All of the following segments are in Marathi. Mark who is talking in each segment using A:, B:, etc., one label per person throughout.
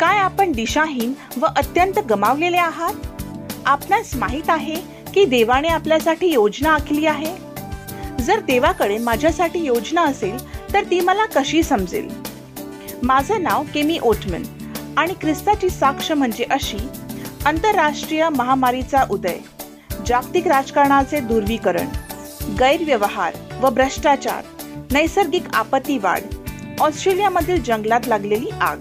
A: काय आपण दिशाहीन व अत्यंत गमावलेले आहात? आपणास माहीत आहे की देवाने आपल्यासाठी योजना आखली आहे? जर देवाकडे माझ्यासाठी योजना असेल तर ती मला कशी समजेल? माझं नाव केमी ओटमन आणि ख्रिस्ताची साक्ष म्हणजे अशी आंतरराष्ट्रीय महामारीचा उदय जागतिक राजकारणाचे दुर्वीकरण गैरव्यवहार व भ्रष्टाचार नैसर्गिक आपत्ती वाढ ऑस्ट्रेलियामधील जंगलात लागलेली आग.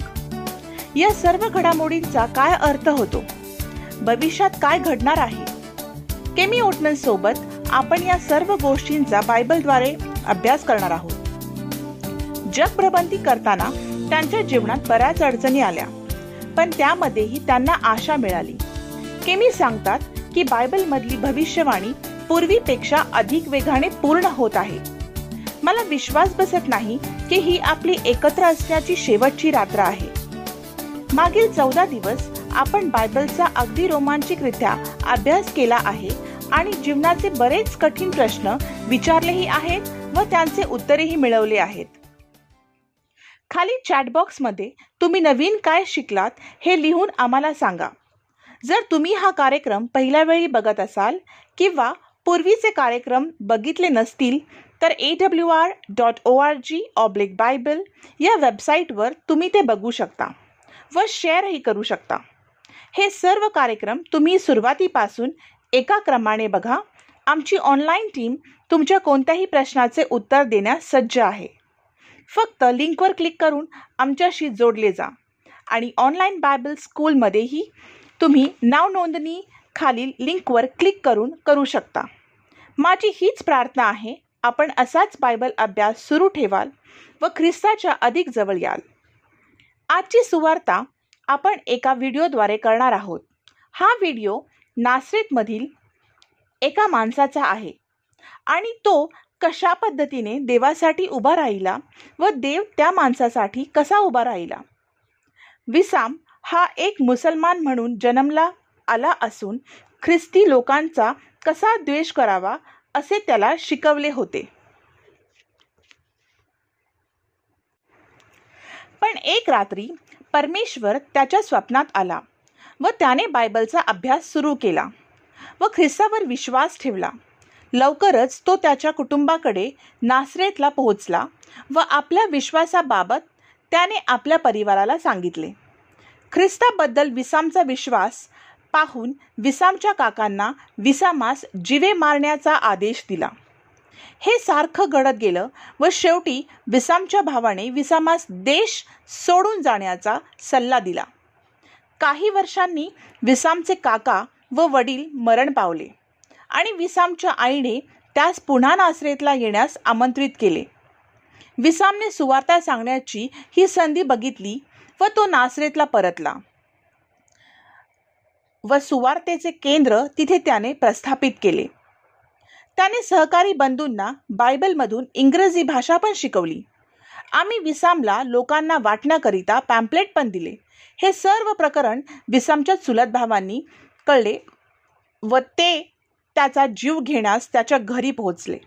A: या सर्व घडामोडींचा काय अर्थ होतो? भविष्यात काय घडणार आहे? केमी ओटमन सोबत आपण या सर्व गोष्टींचा बायबलद्वारे अभ्यास करणार आहोत. जगप्रबंधी करताना त्यांच्या जीवनात बऱ्याच अडचणी आल्या पण त्यामध्येही त्यांना आशा मिळाली. केमी सांगतात की बायबल मधली भविष्यवाणी पूर्वीपेक्षा अधिक वेगाने पूर्ण होत आहे. मला विश्वास बसत नाही की ही आपली एकत्र असण्याची शेवटची रात्र आहे. मागील चौदा दिवस आपण बायबलचा अगदी रोमांचिकरित्या अभ्यास केला आहे आणि जीवनाचे बरेच कठीण प्रश्न विचारलेही आहेत व त्यांचे उत्तरेही मिळवले आहेत. खाली चॅटबॉक्समध्ये तुम्ही नवीन काय शिकलात हे लिहून आम्हाला सांगा. जर तुम्ही हा कार्यक्रम पहिल्या वेळी बघत असाल किंवा पूर्वीचे कार्यक्रम बघितले नसतील तर A W R dot O R G oblique Bible या वेबसाईटवर तुम्ही ते बघू शकता. व शेअरही करू शकता. हे सर्व कार्यक्रम तुम्ही सुरुवातीपासून एका क्रमाने बघा. आमची ऑनलाईन टीम तुमच्या कोणत्याही प्रश्नाचे उत्तर देण्यास सज्ज आहे. फक्त लिंकवर क्लिक करून आमच्याशी जोडले जा. आणि ऑनलाईन बायबल स्कूलमध्येही तुम्ही नाव नोंदणी खालील लिंकवर क्लिक करून करू शकता. माझी हीच प्रार्थना आहे आपण असाच बायबल अभ्यास सुरू ठेवाल व ख्रिस्ताच्या अधिक जवळ याल. आजची सुवार्ता आपण एका व्हिडिओद्वारे करणार आहोत. हा व्हिडिओ नासरेतमधील एका माणसाचा आहे आणि तो कशा पद्धतीने देवासाठी उभा राहिला व देव त्या माणसासाठी कसा उभा राहिला? विसाम हा एक मुसलमान म्हणून जन्मला आला असून ख्रिस्ती लोकांचा कसा द्वेष करावा असे त्याला शिकवले होते. पण एक रात्री परमेश्वर त्याच्या स्वप्नात आला व त्याने बायबलचा अभ्यास सुरू केला व ख्रिस्तावर विश्वास ठेवला. लवकरच तो त्याच्या कुटुंबाकडे नासरेतला पोहोचला व आपल्या विश्वासाबाबत त्याने आपल्या परिवाराला सांगितले. ख्रिस्ताबद्दल विसामचा विश्वास पाहून विसामच्या काकांना विसामास जिवे मारण्याचा आदेश दिला. हे सारखं घडत गेलं व शेवटी विसामच्या भावाने विसामास देश सोडून जाण्याचा सल्ला दिला. काही वर्षांनी विसामचे काका व वडील मरण पावले आणि विसामच्या आईने त्यास पुन्हा नासरेतला येण्यास आमंत्रित केले. विसामने सुवार्ता सांगण्याची ही संधी बघितली व तो नासरेतला परतला. व सुवार्तेचे केंद्र तिथे त्याने प्रस्थापित केले. त्याने सहकारी बंधूंना बायबलमधून इंग्रजी भाषा पण शिकवली. आम्ही विसामला लोकांना वाटण्याकरिता पॅम्पलेट पण दिले. हे सर्व प्रकरण विसामच्या चुलत भावांनी कळले व ते त्याचा जीव घेण्यास त्याच्या घरी पोहोचले.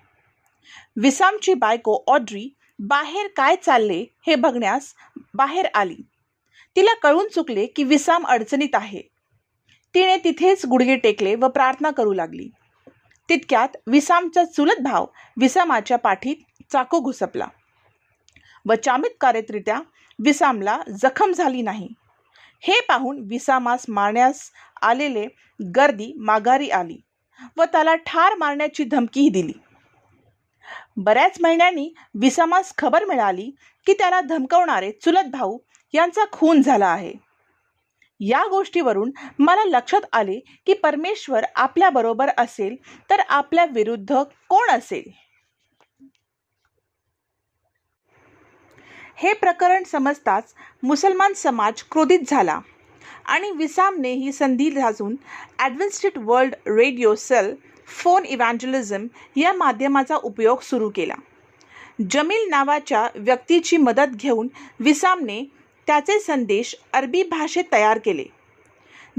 A: विसामची बायको ऑड्री बाहेर काय चालले हे बघण्यास बाहेर आली. तिला कळून चुकले की विसाम अडचणीत आहे. तिने तिथेच गुडघे टेकले व प्रार्थना करू लागली. तितक्यात विसामचा चुलत भाव विसामाच्या पाठीत चाकू घुसपला. व चामितकारित्या विसामला जखम झाली नाही. हे पाहून विसामास मारण्यास आलेले गर्दी माघारी आली व त्याला ठार मारण्याची धमकीही दिली. बऱ्याच महिन्यांनी विसामास खबर मिळाली की त्याला धमकवणारे चुलत भाऊ यांचा खून झाला आहे. या गोष्टीवरून मला लक्षात आले की परमेश्वर आपल्या बरोबर असेल तर आपल्या विरुद्ध कोण असेल? हे प्रकरण समजताच मुसलमान समाज क्रोधित झाला आणि विसामने ही संधी साधून Adventist World Radio cell phone evangelism या माध्यमाचा उपयोग सुरू केला. जमील नावाच्या व्यक्तीची मदत घेऊन विसामने त्याचे संदेश अरबी भाषेत तयार केले.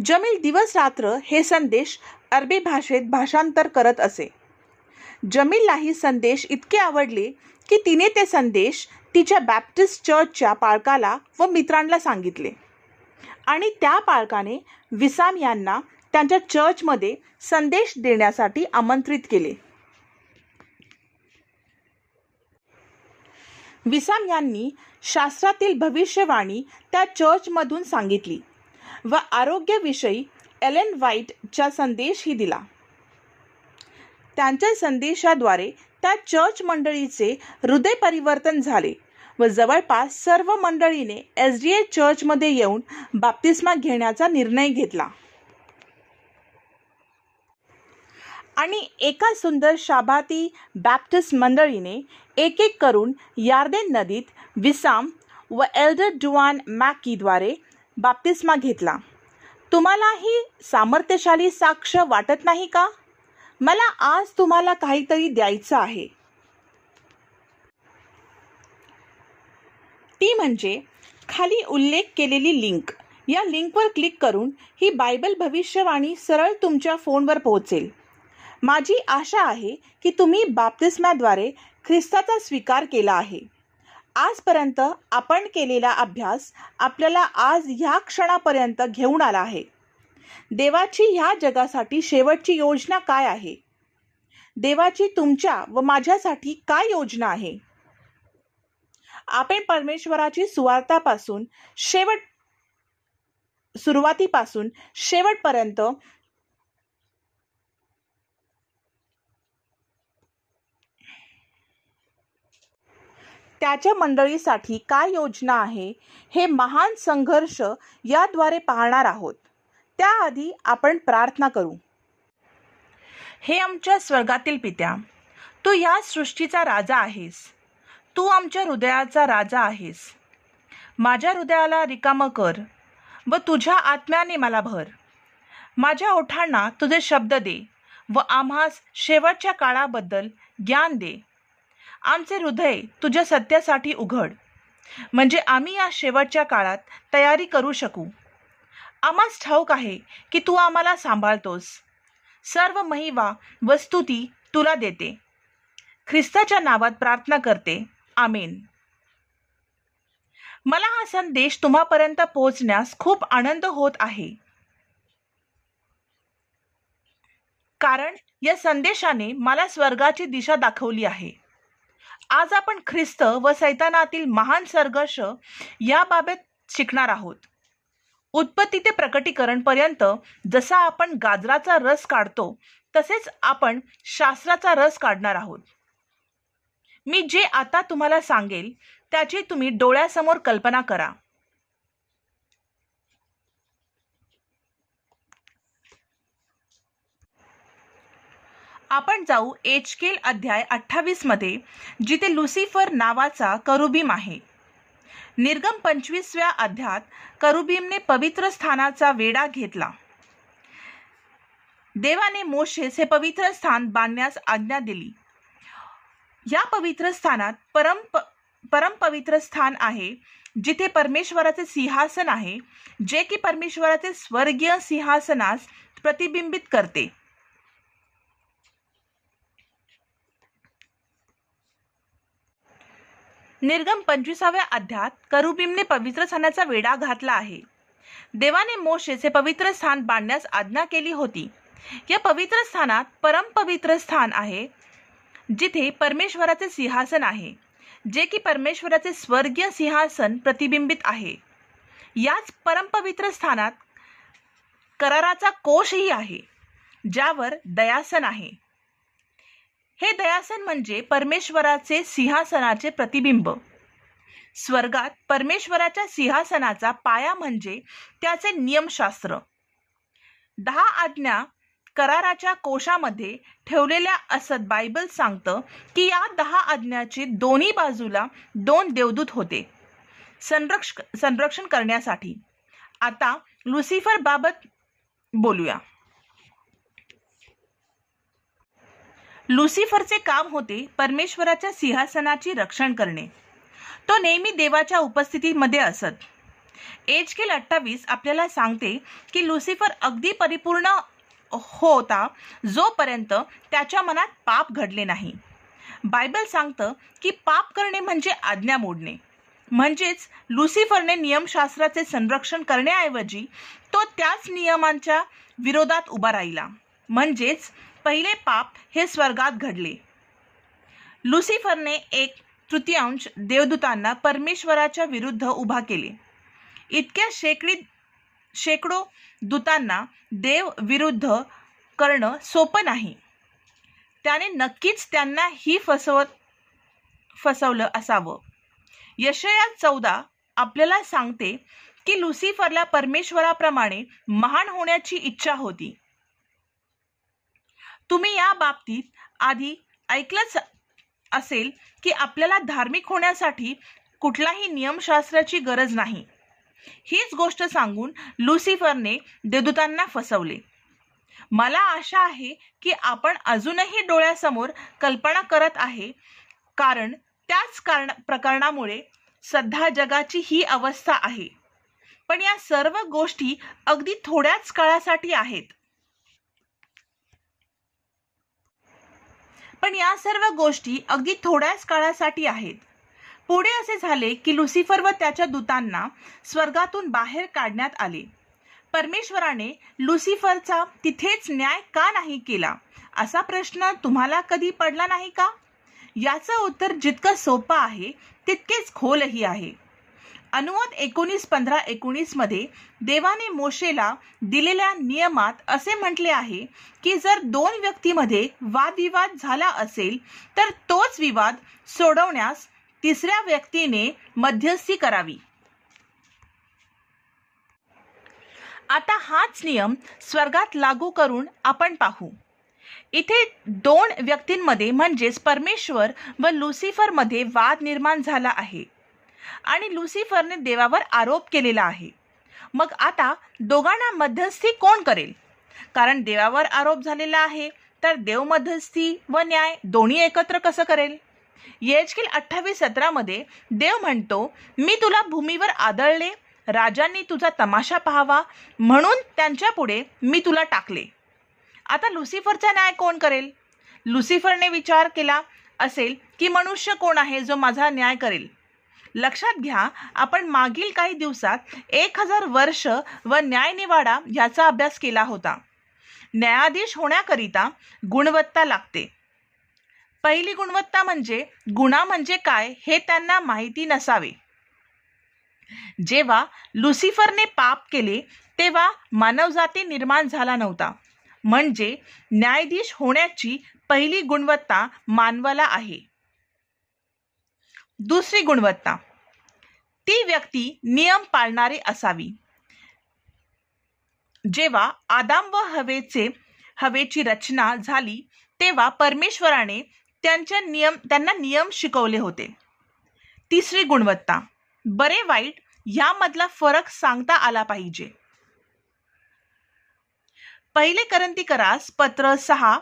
A: जमील दिवस रात्र हे संदेश अरबी भाषेत भाषांतर करत असे. जमीललाही संदेश इतके आवडले की तिने ते संदेश तिच्या बॅप्टिस्ट चर्चच्या पालकाला व मित्रांना सांगितले. आणि त्या पाळकाने विसाम यांना त्यांच्या चर्चमध्ये संदेश देण्यासाठी आमंत्रित केले. विसाम यांनी शास्त्रातील भविष्यवाणी त्या चर्चमधून सांगितली व आरोग्याविषयी एलेन व्हाईटचा संदेशही दिला. त्यांच्या संदेशाद्वारे त्या चर्च मंडळीचे हृदय परिवर्तन झाले व जवळपास सर्व मंडळीने एस डी ए चर्चमध्ये येऊन बाप्तिस्मा घेण्याचा निर्णय घेतला. आणि एका सुंदर शाबाती बॅप्टिस्ट मंडळीने एक एक करून यार्देन नदीत विसाम व एल्डर डुआन मॅकीद्वारे बाप्तिस्मा घेतला. तुम्हाला ही सामर्थ्यशाली साक्ष वाटत नाही का? मला आज तुम्हाला काहीतरी द्यायचं आहे. ती म्हणजे खाली उल्लेख केलेली लिंक या लिंकवर क्लिक करून ही बायबल भविष्यवाणी सरळ तुमच्या फोनवर पोहोचेल. माझी आशा आहे की तुम्ही बाप्तिस्म्याद्वारे ख्रिस्ताचा स्वीकार केला आहे. आजपर्यंत आपण केलेला अभ्यास आपल्याला आज ह्या क्षणापर्यंत घेऊन आला आहे. देवाची ह्या जगासाठी शेवटची योजना काय आहे? देवाची तुमच्या व माझ्यासाठी काय योजना आहे? आपण परमेश्वराची सुवार्तापासून शेवट सुरुवातीपासून शेवटपर्यंत त्याच्या मंडळीसाठी काय योजना आहे हे महान संघर्ष याद्वारे पाहणार आहोत. त्याआधी आपण प्रार्थना करू. हे आमच्या स्वर्गातील पित्या तू या सृष्टीचा राजा आहेस. तू आमच्या हृदयाचा राजा आहेस. माझ्या हृदयाला रिकामं कर व तुझ्या आत्म्याने मला भर. माझ्या ओठांना तुझे शब्द दे व आम्हास शेवटच्या काळाबद्दल ज्ञान दे. आमचे हृदय तुझ्या सत्यासाठी उघड. म्हणजे आम्ही या शेवटच्या काळात तयारी करू शकू. आम्हास ठाऊक आहे की तू आम्हाला सांभाळतोस. सर्व महिवा वस्तुती तुला देते. ख्रिस्ताच्या नावात प्रार्थना करते. आमेन. मला हा संदेश तुम्हापर्यंत पोहोचण्यास खूप आनंद होत आहे. कारण या संदेशाने मला स्वर्गाची दिशा दाखवली आहे. आज आपण ख्रिस्त व सैतानातील महान संघर्ष याबाबत शिकणार आहोत. उत्पत्ती ते प्रकटीकरण पर्यंत जसा आपण गाजराचा रस काढतो तसेच आपण शास्त्राचा रस काढणार आहोत. मी जे आता तुम्हाला सांगेल त्याची तुम्ही डोळ्यासमोर कल्पना करा. आपण जाऊ एचकेल अध्याय अठ्ठावीसमध्ये जिथे लुसिफर नावाचा करुबीम आहे. निर्गम पंचवीसव्या अध्यात करुबीमने पवित्र स्थानाचा वेढा घेतला. देवाने मोशेस हे पवित्र स्थान बांधण्यास आज्ञा दिली. या पवित्र स्थानात परम परम पवित्र स्थान आहे जिथे परमेश्वराचे सिंहासन आहे जे की परमेश्वराचे स्वर्गीय सिंहासनास प्रतिबिंबित करते. निर्गम पंचवीसाव्या अध्यात करुबीमने पवित्र स्थानाचा वेढा घातला आहे. देवाने मोशेचे पवित्र स्थान बांधण्यास आज्ञा केली होती. या पवित्र स्थानात परमपवित्र स्थान आहे जिथे परमेश्वराचे सिंहासन आहे जे की परमेश्वराचे स्वर्गीय सिंहासन प्रतिबिंबित आहे. याच परमपवित्र स्थानात कराराचा कोशही आहे ज्यावर दयासन आहे. हे दयासन म्हणजे परमेश्वराचे सिंहासनाचे प्रतिबिंब. स्वर्गात परमेश्वराच्या सिंहासनाचा पाया म्हणजे त्याचे नियमशास्त्र. दहा आज्ञा कराराच्या कोशामध्ये ठेवलेल्या असत बायबल सांगतं की या दहा आज्ञाचे दोन्ही बाजूला दोन देवदूत होते. संरक्ष संरक्षण करण्यासाठी. आता लुसिफर बाबत बोलूया. लुसिफरचे काम होते परमेश्वराच्या सिंहासनाची रक्षण करणे. तो नेहमी देवाच्या उपस्थितीमध्ये असत. एच केल अठ्ठावीस आपल्याला सांगते की लुसिफर अगदी परिपूर्ण होता जोपर्यंत त्याच्या मनात पाप घडले नाही. बायबल सांगतं की पाप करणे म्हणजे आज्ञा मोडणे. म्हणजेच लुसिफरने नियमशास्त्राचे संरक्षण करण्याऐवजी तो त्याच नियमांच्या विरोधात उभा राहिला. म्हणजेच पहिले पाप हे स्वर्गात घडले. लुसिफरने एक तृतीयांश देवदूतांना परमेश्वराच्या विरुद्ध उभा केले. इतक्या शेकडी शेकडो दूतांना देव विरुद्ध करणं सोपं नाही. त्याने नक्कीच त्यांना ही फसवत फसवलं असावं. यशया चौदा आपल्याला सांगते की लुसिफरला परमेश्वराप्रमाणे महान होण्याची इच्छा होती. तुम्ही या बाबतीत आधी ऐकलंच असेल की आपल्याला धार्मिक होण्यासाठी कुठलाही नियमशास्त्राची गरज नाही. हीच गोष्ट सांगून लुसिफरने देवदूतांना फसवले. मला आशा आहे की आपण अजूनही डोळ्यासमोर कल्पना करत आहे कारण त्याच कारण प्रकरणामुळे सध्या जगाची ही अवस्था आहे. पण या सर्व गोष्टी अगदी थोड्याच काळासाठी आहेत. पण या सर्व गोष्टी अगदी थोड्याच काळासाठी आहेत. पुढे असे झाले की लुसिफर व त्याच्या दूतांना स्वर्गातून बाहेर काढण्यात आले. परमेश्वराने लुसिफरचा तिथेच न्याय का नाही केला? असा प्रश्न तुम्हाला कधी पडला नाही का? याचं उत्तर जितकं सोपं आहे तितकेच खोलही आहे. अनुवाद एकोणीस पंधरा एकोणीसमध्ये देवाने मोशेला दिलेल्या नियमात असे म्हटले आहे की जर दोन व्यक्तीमध्ये वादविवाद झाला असेल तर तोच विवाद सोडवण्यास तिसऱ्या व्यक्तीने मध्यस्थी करावी. आता हाच नियम स्वर्गात लागू करून आपण पाहू. इथे दोन व्यक्तींमध्ये म्हणजेच परमेश्वर व लुसिफरमध्ये वाद निर्माण झाला आहे. आणि लुसिफरने देवावर आरोप केलेला आहे. मग आता दोघांना मध्यस्थी कोण करेल? कारण देवावर आरोप झालेला आहे तर देव मध्यस्थी व न्याय दोन्ही एकत्र कसं करेल? येजकील अठ्ठावीस सतरामध्ये देव म्हणतो मी तुला भूमीवर आदळले राजांनी तुझा तमाशा पाहावा म्हणून त्यांच्या पुढे मी तुला टाकले. आता लुसिफरचा न्याय कोण करेल? लुसिफरने विचार केला असेल की मनुष्य कोण आहे जो माझा न्याय करेल? लक्षात घ्या आपण मागील काही दिवसात एक हजार वर्ष व न्यायनिवाडा याचा अभ्यास केला होता. न्यायाधीश होण्याकरिता गुणवत्ता लागते. पहिली गुणवत्ता म्हणजे गुन्हा म्हणजे काय हे त्यांना माहिती नसावे. जेव्हा लुसिफरने पाप केले तेव्हा मानवजाती निर्माण झाला नव्हता. म्हणजे न्यायाधीश होण्याची पहिली गुणवत्ता मानवाला आहे. दुसरी गुणवत्ता. ती व्यक्ती नियम पाळणारी असावी. जेव्हा आदाम व हवेचे हवेची रचना झाली तेव्हा परमेश्वराने त्यांचे नियम त्यांना नियम शिकवले होते. तिसरी गुणवत्ता बरे वाईट यामधला फरक सांगता आला पाहिजे. पहिले करंती करास पत्र सहा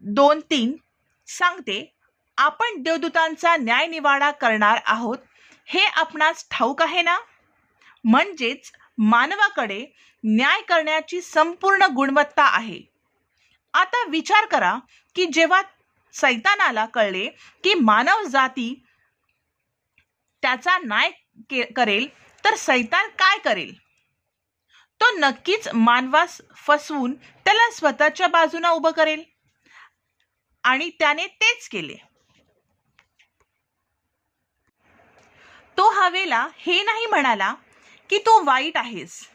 A: दोन तीन सांगते आपण देवदूतांचा न्यायनिवाडा करणार आहोत हे आपणास ठाऊक आहे ना? म्हणजेच मानवाकडे न्याय करण्याची संपूर्ण गुणवत्ता आहे. आता विचार करा की जेव्हा सैतानाला कळले की मानव जाती त्याचा न्याय करेल तर सैतान काय करेल? तो नक्कीच मानवास फसवून त्याला स्वतःच्या बाजूने उभं करेल. आणि त्याने तेच केले तो हवेला हे नाही म्हणाला की तू वाईट आहेस.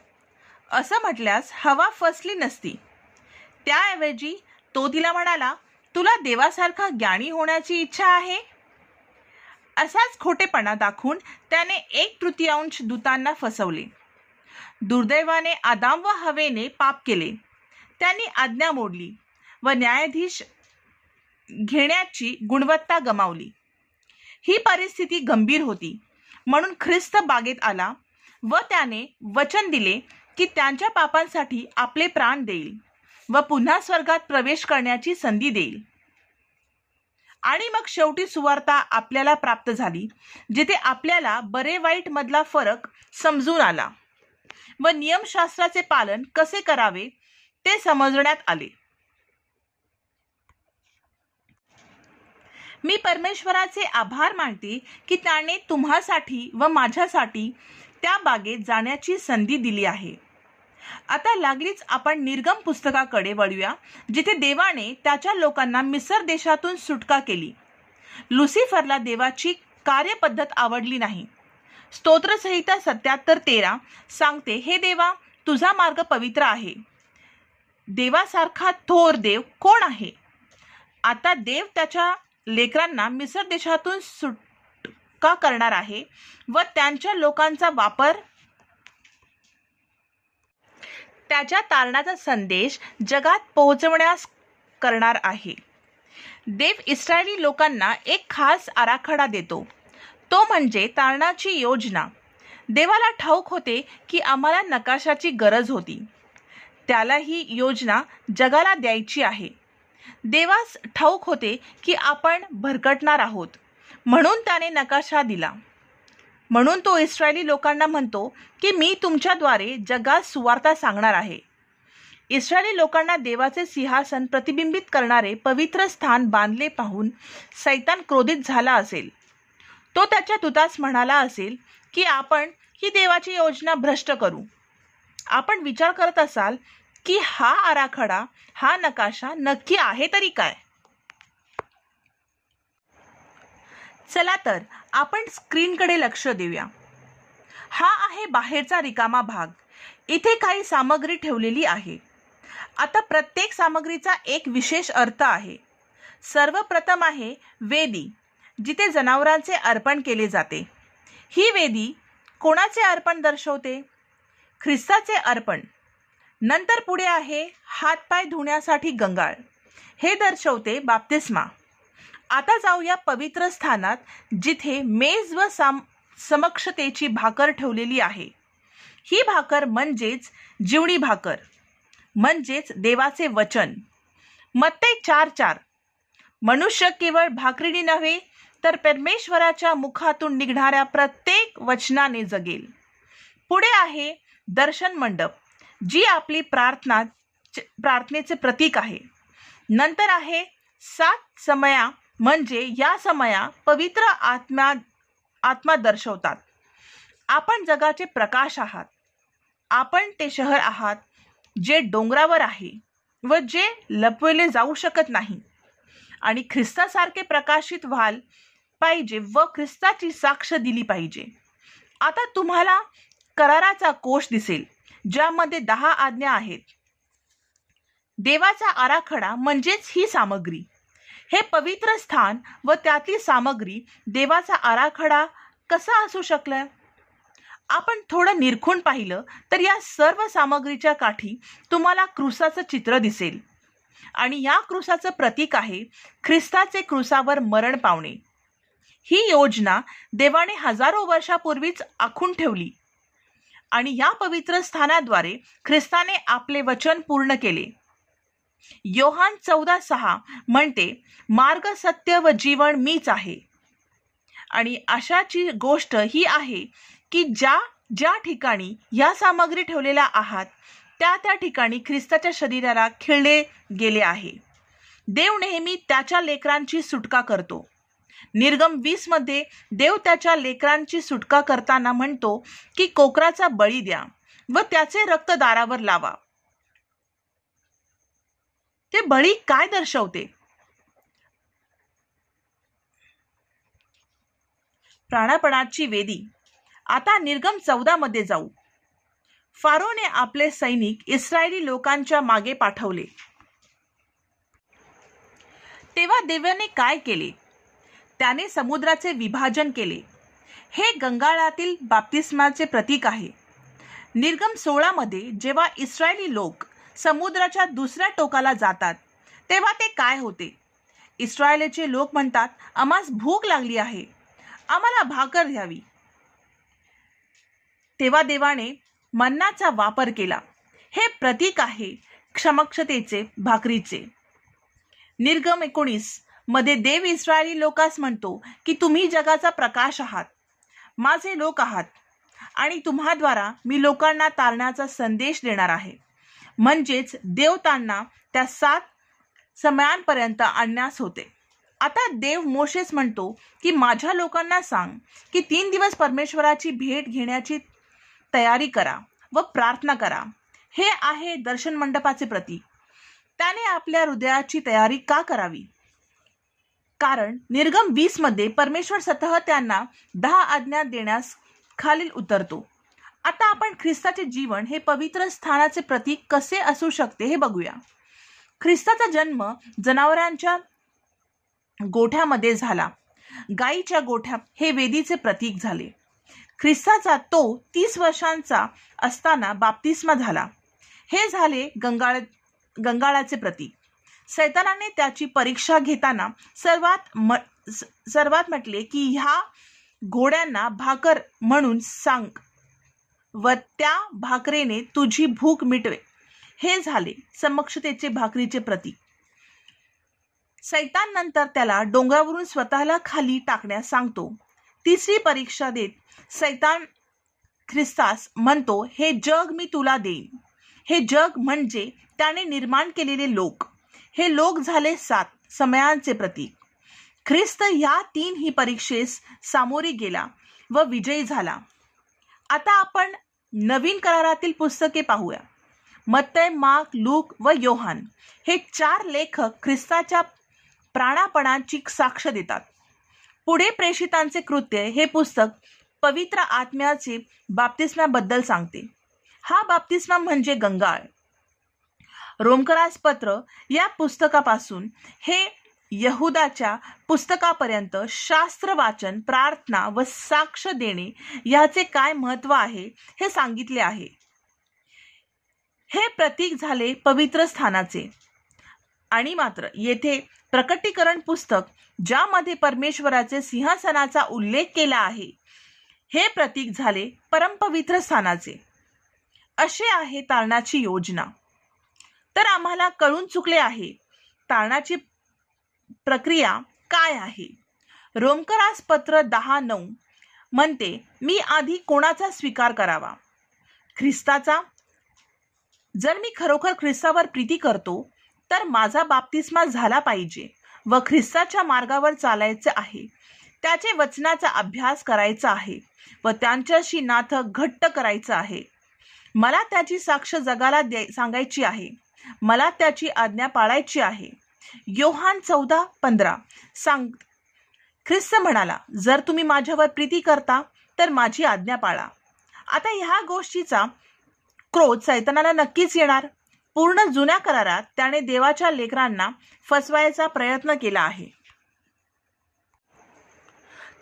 A: असं म्हटल्यास हवा फसली नसती. त्याऐवजी तो तिला म्हणाला तुला देवासारखा ज्ञानी होण्याची इच्छा आहे? असाच खोटेपणा दाखवून त्याने एक तृतीयांश दूतांना फसवले. दुर्दैवाने आदाम व हवेने पाप केले. त्यांनी आज्ञा मोडली व न्यायाधीश घेण्याची गुणवत्ता गमावली. ही परिस्थिती गंभीर होती. म्हणून ख्रिस्त बागेत आला व त्याने वचन दिले की त्यांच्या पापांसाठी आपले प्राण देईल व पुन्हा स्वर्गात प्रवेश करण्याची संधी देईल. आणि मग शेवटी सुवार्ता आपल्याला प्राप्त झाली जिथे आपल्याला बरे वाईट मधला फरक समजून आला व नियमशास्त्राचे पालन कसे करावे ते समजण्यात आले. मी परमेश्वराचे आभार मानते की त्याने तुम्हासाठी व माझ्यासाठी त्या बागेत जाण्याची संधी दिली आहे. आता लागलीच आपण निर्गम पुस्तकाकडे वळूया जिथे देवाने त्याच्या लोकांना मिसर देशातून सुटका केली. लुसिफरला देवाची कार्यपद्धत आवडली नाही. स्तोत्रसहिता सत्याहत्तर तेरा सांगते हे देवा तुझा मार्ग पवित्र आहे. देवासारखा थोर देव कोण आहे? आता देव त्याच्या लेकरांना मिसर देशातून सुटका करणार आहे व त्यांच्या लोकांचा वापर त्याच्या तारणाचा संदेश जगात पोहोचवण्यास करणार आहे. देव इस्रायली लोकांना एक खास आराखडा देतो. तो म्हणजे तारणाची योजना. देवाला ठाऊक होते की आम्हाला नकाशाची गरज होती. त्याला ही योजना जगाला द्यायची आहे. देवास ठाऊक होते की आपण भरकटणार आहोत. म्हणून त्याने नकाशा दिला. म्हणून तो इस्रायली लोकांना म्हणतो की मी तुमच्याद्वारे जगात सुवार्ता सांगणार आहे. इस्रायली लोकांना देवाचे सिंहासन प्रतिबिंबित करणारे पवित्र स्थान बांधले पाहून सैतान क्रोधित झाला असेल. तो त्याच्या दुतास म्हणाला असेल की आपण ही देवाची योजना भ्रष्ट करू. आपण विचार करत असाल की हा आराखडा हा नकाशा नक्की आहे तरी काय? चला तर आपण स्क्रीनकडे लक्ष देऊया. हा आहे बाहेरचा रिकामा भाग. इथे काही सामग्री ठेवलेली आहे. आता प्रत्येक सामग्रीचा एक विशेष अर्थ आहे. सर्वप्रथम आहे वेदी जिथे जनावरांचे अर्पण केले जाते. ही वेदी कोणाचे अर्पण दर्शवते? ख्रिस्ताचे अर्पण. नंतर पुढे आहे हातपाय धुण्यासाठी गंगाळ. हे दर्शवते बाप्तिस्मा. आता जाऊया पवित्र स्थानात जिथे मेज व साम समक्षतेची भाकर ठेवलेली आहे. ही भाकर म्हणजेच जीवणी भाकर. म्हणजेच देवाचे वचन. मत्ते चार चार. मनुष्य केवळ भाकरीने नव्हे तर परमेश्वराच्या मुखातून निघणाऱ्या प्रत्येक वचनाने जगेल. पुढे आहे दर्शन मंडप. जी आपली प्रार्थना प्रार्थनेचे प्रतीक आहे. नंतर आहे सात समया म्हणजे या समया पवित्र आत्मा आत्मा दर्शवतात. आपण जगाचे प्रकाश आहात. आपण ते शहर आहात जे डोंगरावर आहे व जे लपवले जाऊ शकत नाही. आणि ख्रिस्तासारखे प्रकाशित व्हाल पाहिजे व ख्रिस्ताची साक्ष दिली पाहिजे. आता तुम्हाला कराराचा कोश दिसेल. ज्यामध्ये दहा आज्ञा आहेत. देवाचा आराखडा म्हणजेच ही सामग्री. हे पवित्र स्थान व त्यातली सामग्री देवाचा आराखडा कसा असू शकला? आपण थोडं निरखून पाहिलं तर या सर्व सामग्रीच्या काठी तुम्हाला क्रुसाचं चित्र दिसेल. आणि या क्रुसाचं प्रतीक आहे ख्रिस्ताचे क्रुसावर मरण पावणे. ही योजना देवाने हजारो वर्षापूर्वीच आखून ठेवली. आणि या पवित्र स्थानाद्वारे ख्रिस्ताने आपले वचन पूर्ण केले. योहान चौदा सहा म्हणते मार्ग सत्य व जीवन मीच आहे. आणि अशाची गोष्ट ही आहे की ज्या ज्या ठिकाणी या सामग्री ठेवलेल्या आहात त्या त्या ठिकाणी ख्रिस्ताच्या शरीराला खिळले गेले आहे. देव नेहमी त्याच्या लेकरांची सुटका करतो. निर्गम वीसमध्ये देव त्याच्या लेकरांची सुटका करताना म्हणतो की कोकराचा बळी द्या व त्याचे रक्त दारावर लावा. ते बळी काय दर्शवते? प्राणापणाची वेदी. आता निर्गम चौदा मध्ये जाऊ. फारोने आपले सैनिक इस्रायली लोकांच्या मागे पाठवले. तेव्हा देव्याने काय केले? त्याने समुद्राचे विभाजन केले. हे गंगाळातील बाप्तिस्माचे प्रतीक आहे. निर्गम सोळामध्ये जेव्हा इस्रायली लोक समुद्राच्या दुसऱ्या टोकाला जातात तेव्हा ते काय होते? इस्रायलचे लोक म्हणतात आम्हास भूक लागली आहे. आम्हाला भाकर द्यावी. तेव्हा देवाने मन्नाचा वापर केला. हे प्रतीक आहे क्षमक्षतेचे भाकरीचे. निर्गम एकोणीस मध्ये देव इस्रायली लोकास म्हणतो की तुम्ही जगाचा प्रकाश आहात माझे लोक आहात आणि तुम्हाद्वारा मी लोकांना तारण्याचा संदेश देणार आहे. म्हणजेच देवतांना त्या सात समयांपर्यंत आणण्यास होते. आता देव मोशेस म्हणतो की माझ्या लोकांना सांग की तीन दिवस परमेश्वराची भेट घेण्याची तयारी करा व प्रार्थना करा. हे आहे दर्शन मंडपाचे प्रतीक. त्याने आपल्या हृदयाची तयारी का करावी? कारण निर्गम वीसमध्ये परमेश्वर स्वतः त्यांना दहा आज्ञा देण्यास खालील उतरतो. आता आपण ख्रिस्ताचे जीवन हे पवित्र स्थानाचे प्रतीक कसे असू शकते हे बघूया. ख्रिस्ताचा जन्म जनावरांच्या गोठ्यामध्ये झाला. गायीच्या गोठ्या हे वेदीचे प्रतीक झाले. ख्रिस्ताचा तो तीस वर्षांचा असताना बाप्तिस्मा झाला. हे झाले गंगाळ गंगाळाचे प्रतीक. सैतानाने त्याची परीक्षा घेताना सर्वात म सर्वात म्हटले की ह्या घोड्यांना भाकर म्हणून सांग व त्या भाकरेने तुझी भूक मिटवे. हे झाले समक्षतेचे भाकरीचे प्रतीक. सैतान नंतर त्याला डोंगरावरून स्वतःला खाली टाकण्यास सांगतो. तिसरी परीक्षा देत सैतान ख्रिस्तास म्हणतो हे जग मी तुला देईन. हे जग म्हणजे त्याने निर्माण केलेले लोक. हे लोक झाले सात समयांचे प्रतीक. ख्रिस्त या तीन ही परीक्षेस सामोरी गेला व विजयी झाला. आता आपण नवीन करारातील पुस्तके पाहूया. मत्तय मार्क लूक व योहान हे चार लेखक ख्रिस्ताच्या प्राणापणाची साक्ष देतात. पुढे प्रेषितांचे कृत्य हे पुस्तक पवित्र आत्म्याचे बाप्तिस्म्याबद्दल सांगते. हा बाप्तिस्मा म्हणजे गंगाळ. रोमकरास पत्र या पुस्तकापासून हे यहुदाच्या पुस्तकापर्यंत शास्त्र वाचन प्रार्थना व साक्ष देणे याचे काय महत्त्व आहे हे सांगितले आहे. हे प्रतीक झाले पवित्र स्थानाचे. आणि मात्र येथे प्रकटीकरण पुस्तक ज्यामध्ये परमेश्वराचे सिंहासनाचा उल्लेख केला आहे हे प्रतीक झाले परमपवित्र स्थानाचे. असे आहे तारणाची योजना. तर आम्हाला कळून चुकले आहे. तारणाची प्रक्रिया काय आहे? रोमकरास पत्र दहा नऊ म्हणते मी आधी कोणाचा स्वीकार करावा? ख्रिस्ताचा? जर मी खरोखर ख्रिस्तावर प्रीती करतो तर माझा बाप्तिस्मा झाला पाहिजे व ख्रिस्ताच्या मार्गावर चालायचं आहे. त्याचे वचनाचा अभ्यास करायचा आहे व त्यांच्याशी नाथ घट्ट करायचं आहे. मला त्याची साक्ष जगाला दे सांगायची आहे. मला त्याची आज्ञा पाळायची आहे. योहान चौदा पंधरा. सांग ख्रिस्त म्हणाला जर तुम्ही माझ्यावर प्रीती करता तर माझी आज्ञा पाळा. आता ह्या गोष्टीचा क्रोध सैतानाला नक्कीच येणार. पूर्ण जुन्या करारात त्याने देवाच्या लेकरांना फसवायचा प्रयत्न केला आहे.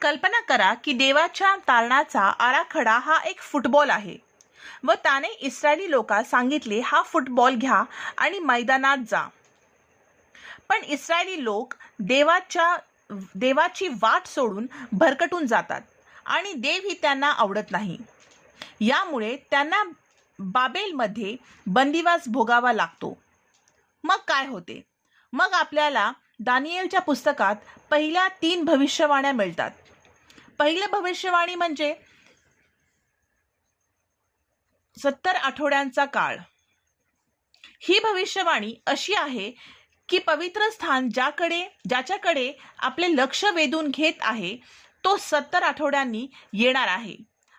A: कल्पना करा की देवाच्या तारणाचा आराखडा हा एक फुटबॉल आहे. व त्याने इस्रायली लोकांस सांगितले हा फुटबॉल घ्या आणि मैदानात जा. पण इस्रायली लोक देवाच्या देवाची वाट सोडून भरकटून जातात आणि देव ही त्यांना आवडत नाही. यामुळे त्यांना बाबेलमध्ये बंदिवास भोगावा लागतो. मग काय होते? मग आपल्याला दानियलच्या पुस्तकात पहिल्या तीन भविष्यवाण्या मिळतात. पहिलं भविष्यवाणी म्हणजे सत्तर आठवड्यांचा काळ. ही भविष्यवाणी अशी आहे की पवित्र स्थान ज्याकडे ज्याच्याकडे आपले लक्ष वेधून घेत आहे तो सत्तर आठवड्यांनी येणार आहे.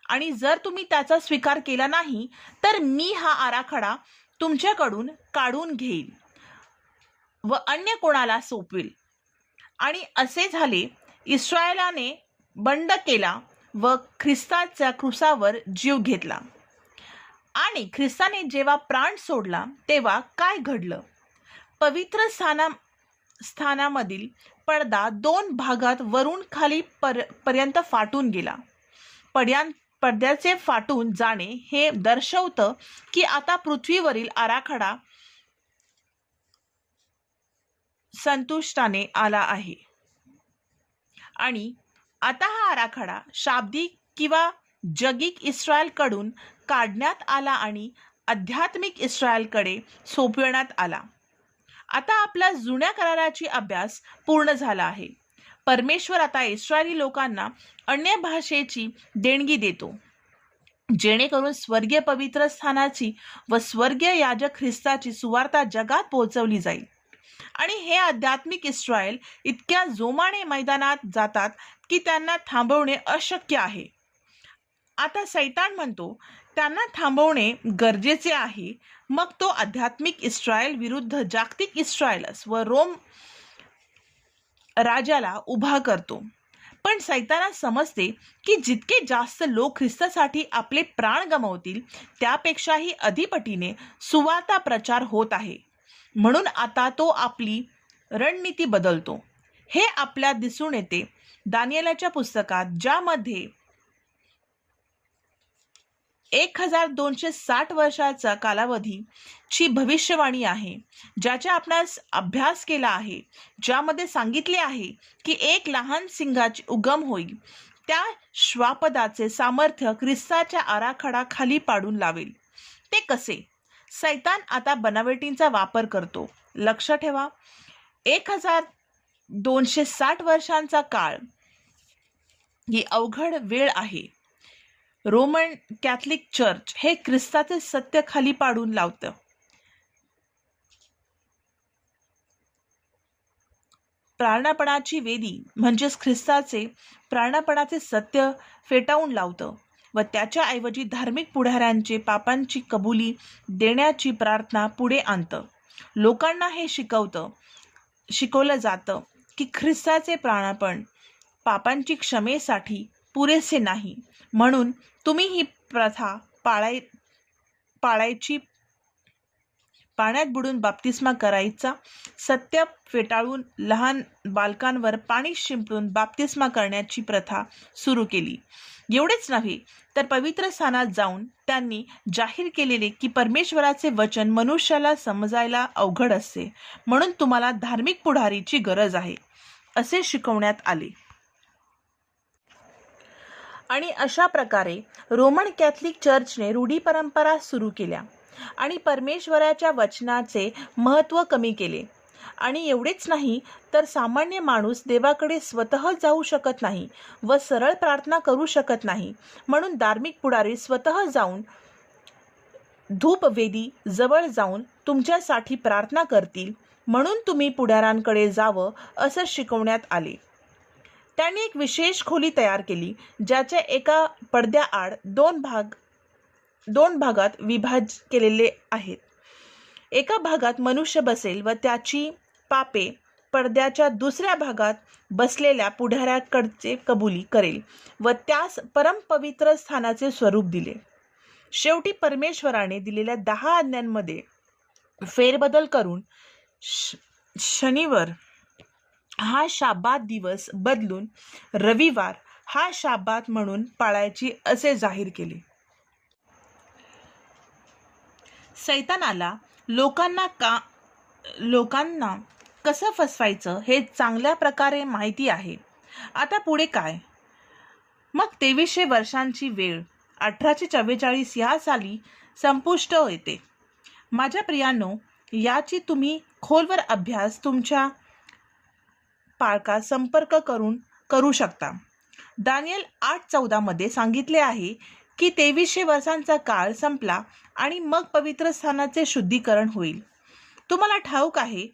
A: आणि जर तुम्ही त्याचा स्वीकार केला नाही तर मी हा आराखडा तुमच्याकडून काढून घेईल व अन्य कोणाला सोपवेल. आणि असे झाले इस्रायलाने बंड केला व ख्रिस्ताच्या क्रुसावर जीव घेतला. आणि ख्रिस्ताने जेव्हा प्राण सोडला तेव्हा काय घडलं? पवित्र स्थाना स्थानामधील पडदा दोन भागात वरून खाली पर पर्यंत फाटून गेला. पड्यां पडद्याचे फाटून जाणे हे दर्शवतं की आता पृथ्वीवरील आराखडा संतुष्टाने आला आहे. आणि आता हा आराखडा शाब्दिक किंवा जगिक इस्रायलकडून काढण्यात आला आणि आध्यात्मिक इस्रायलकडे सोपविण्यात आला. आता आपला जुन्या कराराची अभ्यास पूर्ण झाला आहे. परमेश्वर आता इस्रायली लोकांना अन्य भाषेची देणगी देतो. जेणेकरून स्वर्गीय पवित्र स्थानाची व स्वर्गीय याजक ख्रिस्ताची सुवार्ता जगात पोहोचवली जाईल. आणि हे आध्यात्मिक इस्रायल इतक्या जोमाने मैदानात जातात की त्यांना थांबवणे अशक्य आहे. आता सैतान म्हणतो त्यांना थांबवणे गरजेचे आहे. मग तो आध्यात्मिक इस्रायल विरुद्ध जागतिक इस्रायलस व रोम राजाला उभा करतो. पण सैताना समजते की जितके जास्त लोक ख्रिस्तासाठी आपले प्राण गमावतील त्यापेक्षाही अधिपटीने सुवार्ता प्रचार होत आहे. म्हणून आता तो आपली रणनीती बदलतो. हे आपल्या दिसून येते. दानियलाच्या पुस्तकात ज्यामध्ये एक हजार दोनशे साठ वर्षाचा कालावधी ची भविष्यवाणी आहे ज्याचा आपणास अभ्यास केला आहे ज्यामध्ये सांगितले आहे की एक लहान सिंहाची उगम होईल त्या श्वापदाचे सामर्थ्य ख्रिस्ताच्या आराखडा खाली पाडून लावेल. ते कसे? सैतान आता बनावटींचा वापर करतो. लक्ष ठेवा. एक हजार दोनशे साठ वर्षांचा काळ. ही अवघड वेळ आहे. रोमन कॅथलिक चर्च हे ख्रिस्ताचे सत्य खाली पाडून लावतं. प्राणपणाची वेदी म्हणजेच ख्रिस्ताचे प्राणपणाचे सत्य फेटाळून लावतं व त्याच्याऐवजी धार्मिक पुढाऱ्यांचे पापांची कबुली देण्याची प्रार्थना पुढे आणतं. लोकांना हे शिकवतं शिकवलं जातं की ख्रिस्ताचे प्राणपण पापांची क्षमेसाठी पुरेसे नाही. म्हणून तुम्ही ही प्रथा पाळाय पाळायची पाण्यात बुडून बाप्तिस्मा करायचा सत्य फेटाळून लहान बालकांवर पाणी शिंपडून बाप्तिस्मा करण्याची प्रथा सुरू केली. एवढेच नव्हे तर पवित्र स्थानात जाऊन त्यांनी जाहीर केलेले की परमेश्वराचे वचन मनुष्याला समजायला अवघड असते म्हणून तुम्हाला धार्मिक पुढारीची गरज आहे असे शिकवण्यात आले. आणि अशा प्रकारे रोमन कॅथलिक चर्चने रूढी परंपरा सुरू केल्या आणि परमेश्वराच्या वचनाचे महत्त्व कमी केले. आणि एवढेच नाही तर सामान्य माणूस देवाकडे स्वतः जाऊ शकत नाही व सरळ प्रार्थना करू शकत नाही. म्हणून धार्मिक पुढारी स्वतः जाऊन धूपवेदी जवळ जाऊन तुमच्यासाठी प्रार्थना करतील म्हणून तुम्ही पुढाऱ्यांकडे जावं असं शिकवण्यात आले. त्यांनी एक विशेष खोली तयार केली ज्याच्या एका पडद्याआड दोन भाग दोन भागात विभाज केलेले आहेत. एका भागात मनुष्य बसेल व त्याची पापे पडद्याच्या दुसऱ्या भागात बसलेल्या पुढाऱ्याकडचे कबुली करेल व त्यास परमपवित्र स्थानाचे स्वरूप दिले. शेवटी परमेश्वराने दिलेल्या दहा आज्ञांमध्ये फेरबदल करून श शनिवार हा शाबात दिवस बदलून रविवार हा शाबात म्हणून पाळायची असे जाहीर केले. सैतानाला लोकांना का लोकांना कसं फसवायचं हे चांगल्या प्रकारे माहिती आहे. आता पुढे काय? मग तेवीसशे वर्षांची वेळ अठराशे चव्वेचाळीस या साली संपुष्ट येते माझ्या प्रियांनो याची तुम्ही खोलवर अभ्यास तुमच्या पाळका संपर्क करून करू शकता. दानियल आठ चौदामध्ये सांगितले आहे की तेवीसशे वर्षांचा काळ संपला आणि मग पवित्र स्थानाचे शुद्धीकरण होईल. तुम्हाला ठाऊक आहे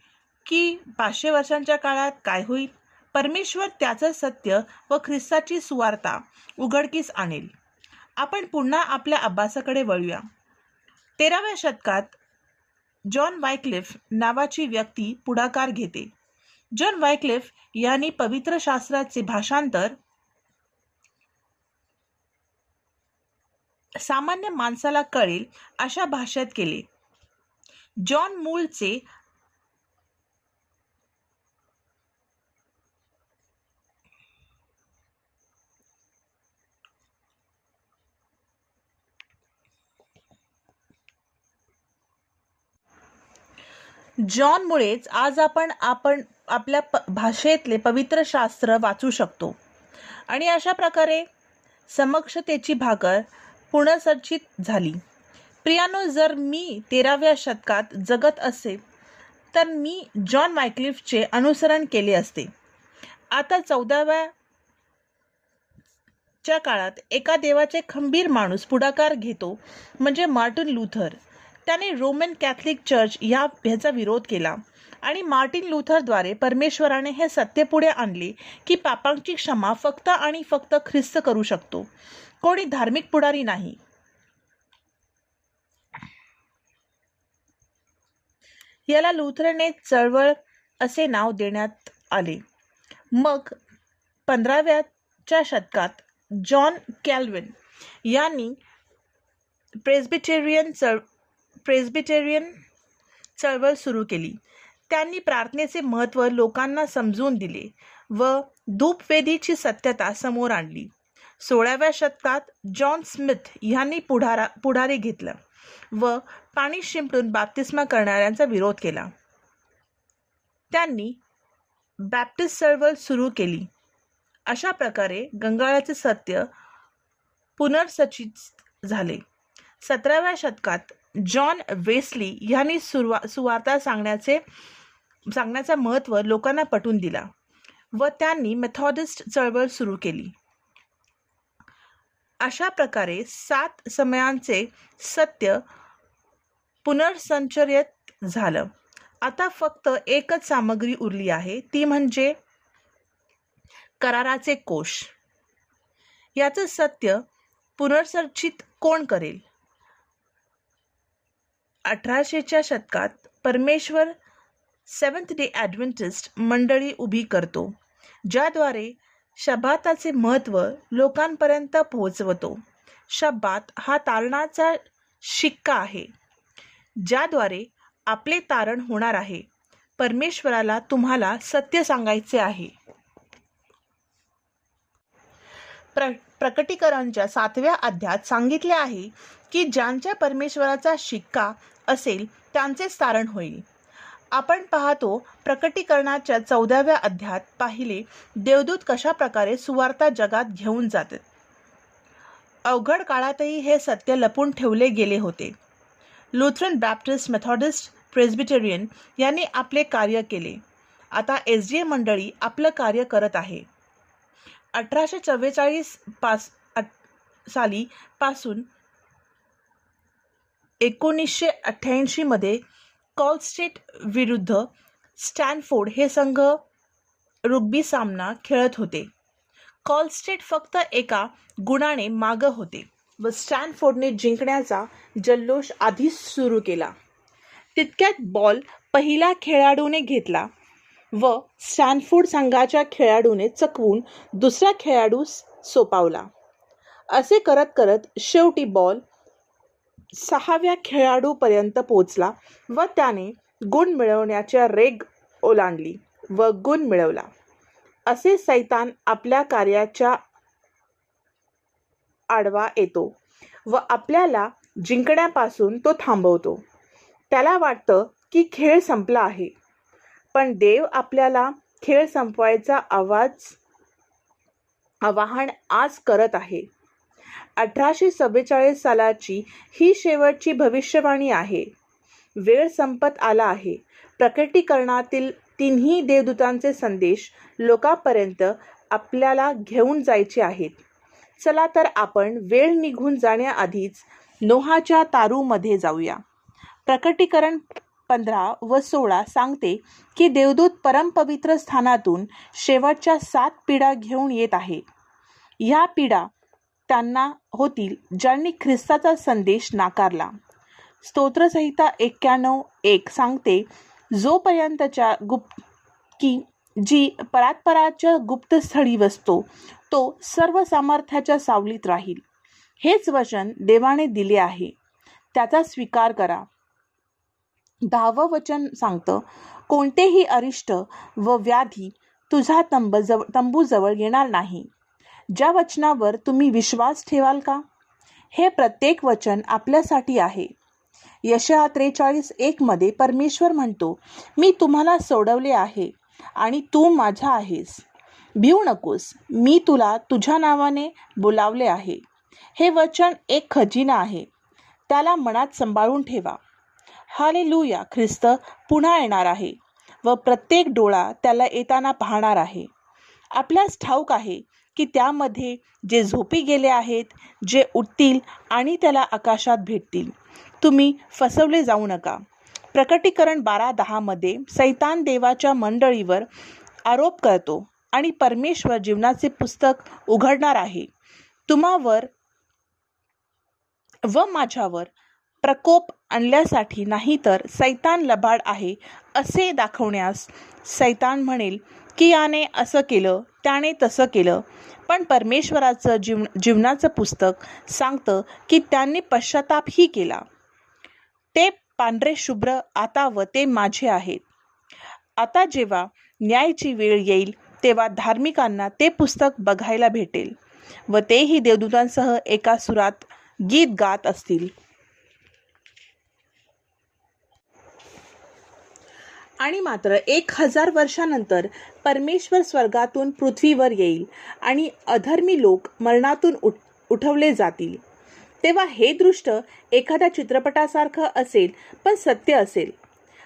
A: की पाचशे वर्षांच्या काळात काय होईल? परमेश्वर त्याचं सत्य व ख्रिस्ताची सुवार्ता उघडकीस आणेल. आपण पुन्हा आपल्या अभ्यासाकडे वळूया. तेराव्या शतकात जॉन वायक्लिफ नावाची व्यक्ती पुढाकार घेते. जॉन वायक्लिफ यांनी पवित्र शास्त्राचे भाषांतर सामान्य माणसाला कळेल अशा भाषेत केले. जॉन मूळचे जॉनमुळेच आज आपण आपण आपल्या प भाषेतले पवित्र शास्त्र वाचू शकतो. आणि अशा प्रकारे समक्षतेची भाकर पुनर्सर्जित झाली. प्रियानो जर मी तेराव्या शतकात जगत असे तर मी जॉन मायक्लिफचे अनुसरण केले असते. आता चौदाव्या च्या काळात एका देवाचे खंबीर माणूस पुढाकार घेतो म्हणजे मार्टिन लुथर. त्याने रोमन कॅथलिक चर्च या ह्याचा विरोध केला. आणि मार्टिन लुथरद्वारे परमेश्वराने हे सत्य पुढे आणले की पापांची क्षमा फक्त आणि फक्त ख्रिस्त करू शकतो. कोणी धार्मिक पुढारी नाही. याला लुथरने चळवळ असे नाव देण्यात आले. मग पंधराव्याच्या शतकात जॉन कॅल्विन यांनी प्रेस्बिटेरियन चळ प्रेस्बिटेरियन चळवळ सुरू केली. त्यांनी प्रार्थनेचे महत्त्व लोकांना समजून दिले व धूपवेदीची सत्यता समोर आणली. सोळाव्या शतकात जॉन स्मिथ यांनी पुढारा पुढारी घेतलं व पाणी शिंपडून बाप्तिस्मा करणाऱ्यांचा विरोध केला. त्यांनी बॅप्टिस्ट चळवळ सुरू केली. अशा प्रकारे गंगाळाचे सत्य पुनर्सचित झाले. सतराव्या शतकात जॉन वेस्ली यांनी सुरुवा सुवार्ता सांगण्याचे सांगण्याचं महत्त्व लोकांना पटवून दिला व त्यांनी मेथॉडिस्ट चळवळ सुरू केली. अशा प्रकारे सात समयांचे सत्य पुनर्संचरित झालं. आता फक्त एकच सामग्री उरली आहे ती म्हणजे कराराचे कोश याचं सत्य पुनर्संचित कोण करेल? अठराशेच्या शतकात परमेश्वर सेवन्थ डे ॲडव्हेंटिस्ट मंडळी उभी करतो ज्याद्वारे शबाताचे महत्त्व लोकांपर्यंत पोहोचवतो. शब्बात हा तारणाचा शिक्का आहे ज्याद्वारे आपले तारण होणार आहे. परमेश्वराला तुम्हाला सत्य सांगायचे आहे. प्र प्रकटीकरणच्या सातव्या अध्यात सांगितले आहे की ज्यांच्या परमेश्वराचा शिक्का असेल त्यांचेच तारण होईल. आपण पाहतो प्रकटीकरणाच्या चौदाव्या अध्यात पाहिले देवदूत कशा प्रकारे सुवार्ता जगात घेऊन जातात अवघड काळातही हे सत्य लपून ठेवले गेले होते. लुथरन बॅप्टिस्ट मेथॉडिस्ट प्रेस्बिटेरियन यांनी आपले कार्य केले. आता एस डी ए मंडळी आपलं कार्य करत आहे. अठराशे चव्वेचाळीस पास साली पासून एकोणीसशे अठ्ठ्याऐंशीमध्ये कॉलस्टेट विरुद्ध स्टॅनफोर्ड हे संघ रुग्बी सामना खेळत होते. कॉलस्टेट फक्त एका गुणाने मागं होते व स्टॅनफोर्डने जिंकण्याचा जल्लोष आधीच सुरू केला. तितक्यात बॉल पहिला खेळाडूने घेतला व स्टॅनफोर्ड संघाच्या खेळाडूने चकवून दुसरा खेळाडू सोपावला. असे करत करत शेवटी बॉल सहाव्या खेळाडूपर्यंत पोचला व त्याने गुण मिळवण्याच्या रेग ओलांडली व गुण मिळवला. असे सैतान आपल्या कार्याच्या आडवा येतो व आपल्याला जिंकण्यापासून तो थांबवतो. त्याला वाटतं की खेळ संपला आहे. पण देव आपल्याला खेळ संपवायचा आवाज आवाहन आज करत आहे. अठराशे सव्वेचाळीस सालाची ही शेवटची भविष्यवाणी आहे. वेळ संपत आला आहे. प्रकटीकरणातील तिन्ही देवदूतांचे संदेश लोकांपर्यंत आपल्याला घेऊन जायचे आहेत. चला तर आपण वेळ निघून जाण्याआधीच नोहाच्या तारूमध्ये जाऊया. प्रकटीकरण पंधरा व सोळा सांगते की देवदूत परमपवित्र स्थानातून शेवटच्या सात पिढा घेऊन येत आहे. ह्या पिढा त्यांना होतील ज्यांनी ख्रिस्ताचा संदेश नाकारला. स्तोत्रसंहिता एक्क्याण्णव एक सांगते जोपर्यंतच्या गुप्त की जी परात्पराच्या गुप्तस्थळी वसतो तो सर्व सामर्थ्याच्या सावलीत राहील. हेच वचन देवाने दिले आहे. त्याचा स्वीकार करा. दहावं वचन सांगतं कोणतेही अरिष्ट व व्याधी तुझा तंब जवळ तंबूजवळ येणार नाही. ज्या वचनावर तुम्ही विश्वास ठेवाल का? हे प्रत्येक वचन आपल्यासाठी आहे. यशा त्रेचाळीस एकमध्ये परमेश्वर म्हणतो मी तुम्हाला सोडवले आहे आणि तू माझा आहेस. भिऊ नकोस. मी तुला तुझ्या नावाने बोलावले आहे. हे वचन एक खजिना आहे. त्याला मनात सांभाळून ठेवा. हाले लुया ख्रिस्त पुन्हा येणार आहे व प्रत्येक डोळा त्याला येताना पाहणार आहे. आपल्यास ठाऊक आहे की त्यामध्ये जे झोपी गेले आहेत जे उठतील आणि त्याला आकाशात भेटतील. तुम्ही फसवले जाऊ नका. प्रकटीकरण बारा दहा मध्ये सैतान देवाच्या मंडळीवर आरोप करतो आणि परमेश्वर जीवनाचे पुस्तक उघडणार आहे. तुम्हावर व माझ्यावर प्रकोप आणल्यासाठी नाही तर सैतान लबाड आहे असे दाखवण्यास सैतान म्हणेल की याने असं केलं त्याने तसं केलं. पण परमेश्वराचं जीव जीवनाचं पुस्तक सांगतं की त्यांनी पश्चातापही केला. ते पांढरे शुभ्र आता व ते माझे आहेत. आता जेव्हा न्यायची वेळ येईल तेव्हा धार्मिकांना ते पुस्तक बघायला भेटेल व तेही देवदूतांसह एका सुरात गीत गात असतील. आणि मात्र एक हजार वर्षानंतर परमेश्वर स्वर्गातून पृथ्वीवर येईल आणि अधर्मी लोक मरणातून उठ उठवले जातील. तेव्हा हे दृष्ट एखाद्या चित्रपटासारखं असेल पण सत्य असेल.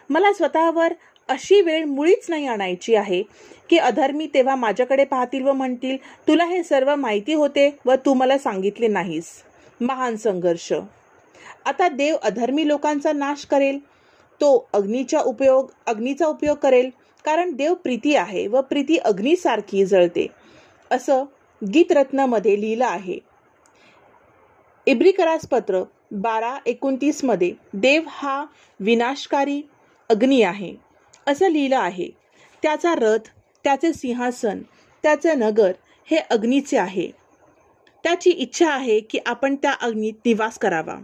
A: मला स्वतःवर अशी वेळ मुळीच नाही आणायची आहे की अधर्मी तेव्हा माझ्याकडे पाहतील व म्हणतील तुला हे सर्व माहिती होते व तू मला सांगितले नाहीस. महान संघर्ष. आता देव अधर्मी लोकांचा नाश करेल. तो अग्नीचा उपयोग अग्नीचा उपयोग करेल कारण देव प्रीती आहे व प्रीती अग्नीसारखी जळते. असं गीतरत्नामध्ये लिहिलं आहे. इब्रिकरास पत्र बारा एकोणतीसमध्ये देव हा विनाशकारी अग्नी आहे. असं लिहिलं आहे. त्याचा रथ त्याचे सिंहासन त्याचं नगर हे अग्नीचे आहे. त्याची इच्छा आहे की आपण त्या अग्नीत निवास करावा.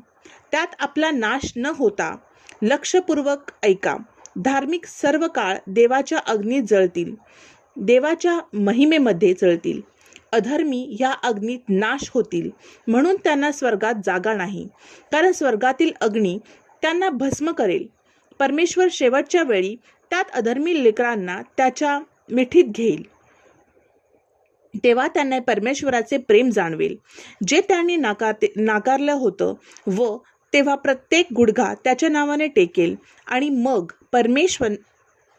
A: त्यात आपला नाश न होता लक्षपूर्वक ऐका. धार्मिक सर्व काळ देवाच्या अग्नीत जळतील. देवाच्या महिमेमध्ये जळतील. अधर्मी या अग्नीत नाश होतील. म्हणून त्यांना स्वर्गात जागा नाही. कारण स्वर्गातील अग्नी त्यांना भस्म करेल. परमेश्वर शेवटच्या वेळी त्यात अधर्मी लेकरांना त्याच्या मिठीत घेईल. तेव्हा त्यांना परमेश्वराचे प्रेम जाणवेल. जे त्यांनी नाकारते नाकारलं होतं व तेव्हा प्रत्येक गुडघा त्याच्या नावाने टेकेल. आणि मग परमेश्वर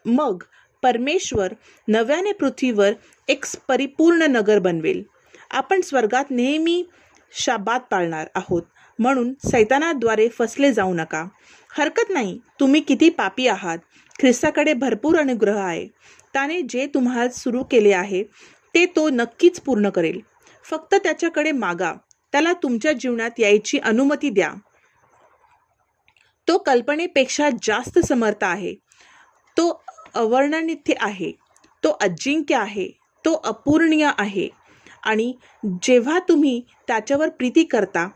A: मग परमेश्वर नव्याने पृथ्वीवर एक परिपूर्ण नगर बनवेल. आपण स्वर्गात नेहमी शाबात पाळणार आहोत. म्हणून सैतानाद्वारे फसले जाऊ नका. हरकत नाही. तुम्ही किती पापी आहात. ख्रिस्ताकडे भरपूर अनुग्रह आहे. त्याने जे तुम्हाला सुरू केले आहे ते तो नक्कीच पूर्ण करेल. फक्त त्याच्याकडे मागा. त्याला तुमच्या जीवनात यायची अनुमती द्या. तो कल्पनेपेक्षा जास्त समर्थ आहे. तो अवर्णनित्य आहे. तो अजिंक्य आहे. तो अपूर्णीय आहे. आणि जेव्हा तुम्ही त्याच्यावर प्रीती करता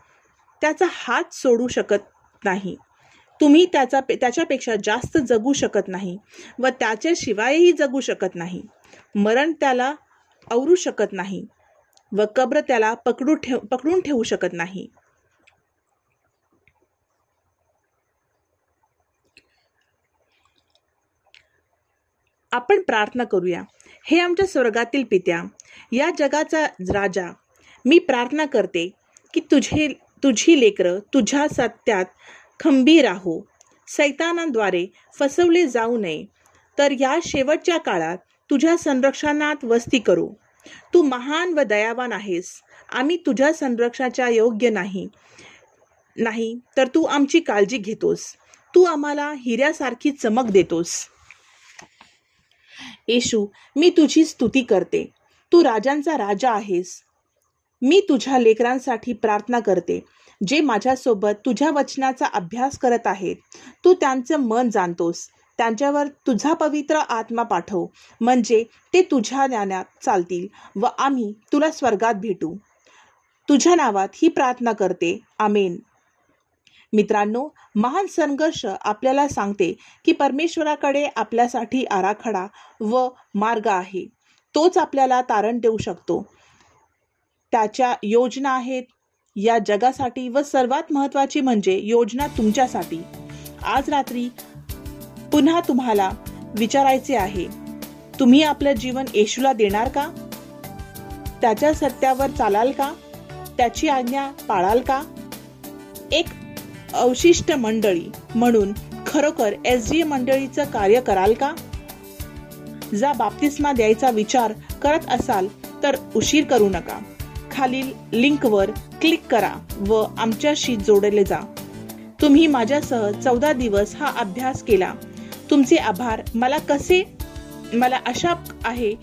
A: त्याचा हात सोडू शकत नाही. तुम्ही त्याचा त्याच्यापेक्षा जास्त जगू शकत नाही व त्याच्याशिवायही जगू शकत नाही. मरण त्याला आवरू शकत नाही व कब्र त्याला पकडू ठेव पकडून ठेवू शकत नाही. आपण प्रार्थना करूया. हे आमच्या स्वर्गातील पित्या या जगाचा राजा मी प्रार्थना करते की तुझे तुझी लेकरं तुझ्या सत्यात खंबीर राहो. सैतानाद्वारे फसवले जाऊ नये तर या शेवटच्या काळात तुझ्या संरक्षणात वस्ती करू. तू महान व दयावान आहेस. आम्ही तुझ्या संरक्षणाच्या योग्य नाही नाही तर तू आमची काळजी घेतोस. तू आम्हाला हिऱ्यासारखी चमक देतोस. येशू मी तुझी स्तुती करते. तू राजांचा राजा आहेस. मी तुझ्या लेकरांसाठी प्रार्थना करते जे माझ्यासोबत तुझ्या वचनाचा अभ्यास करत आहेत. तू त्यांचं मन जाणतोस. त्यांच्यावर तुझा पवित्र आत्मा पाठव म्हणजे ते तुझ्या ज्ञानात चालतील व आम्ही तुला स्वर्गात भेटू. तुझ्या नावात ही प्रार्थना करते. आमेन. मित्रांनो महान संघर्ष आपल्याला सांगते की परमेश्वराकडे आपल्यासाठी आराखडा व मार्ग आहे. तोच आपल्याला तारण देऊ शकतो. त्याच्या योजना आहेत. या जगासाठी व सर्वात महत्वाची म्हणजे योजना तुमच्यासाठी. आज रात्री पुन्हा तुम्हाला विचारायचे आहे तुम्ही आपलं जीवन येशूला देणार का? त्याच्या सत्यावर चालाल का? त्याची आज्ञा पाळाल का? एक अवशिष्ट मंडळी म्हणून खरोखर एस डी मंडळीचं कार्य कराल का? जा बाप्तिस्मा द्यायचा विचार करत असाल तर उशीर करू नका. खालील लिंकवर क्लिक करा व आमच्याशी जोडले जा. तुम्ही माझ्यासह चौदा दिवस हा अभ्यास केला. तुमचे आभार. मला कसे? मला आशा आहे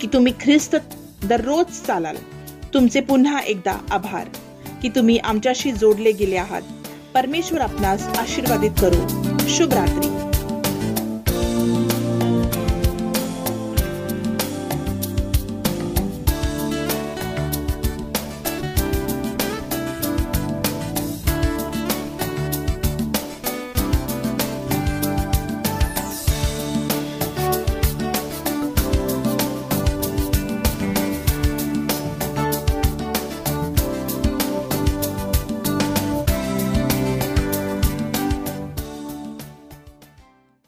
A: की तुम्ही ख्रिस्त दररोज चालाल. तुमचे पुन्हा एकदा आभार. की तुम्ही आमच्याशी जोडले गेले आहात. परमेश्वर आपणास आशीर्वादित करू. शुभ रात्री.